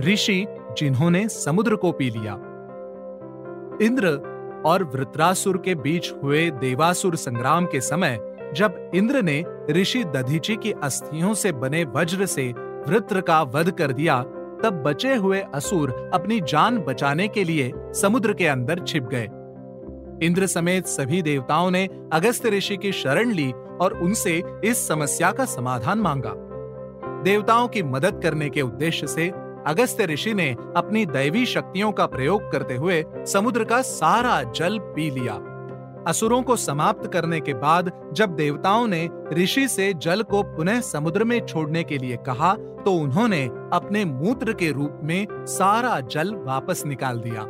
ऋषि जिन्होंने समुद्र को पी लिया। इंद्र और वृत्रासुर के बीच हुए देवासुर संग्राम के समय, जब इंद्र ने ऋषि दधीची की अस्थियों से बने वज्र से वृत्र का वध कर दिया, तब बचे हुए असुर अपनी जान बचाने के लिए समुद्र के अंदर छिप गए। इंद्र समेत सभी देवताओं ने अगस्त ऋषि की शरण ली और उनसे इस समस्या का समाधान मांगा। देवताओं की मदद करने के उद्देश्य से अगस्त ऋषि ने अपनी दैवी शक्तियों का प्रयोग करते हुए समुद्र का सारा जल पी लिया। असुरों को समाप्त करने के बाद जब देवताओं ने ऋषि से जल को पुनः समुद्र में छोड़ने के लिए कहा तो उन्होंने अपने मूत्र के रूप में सारा जल वापस निकाल दिया।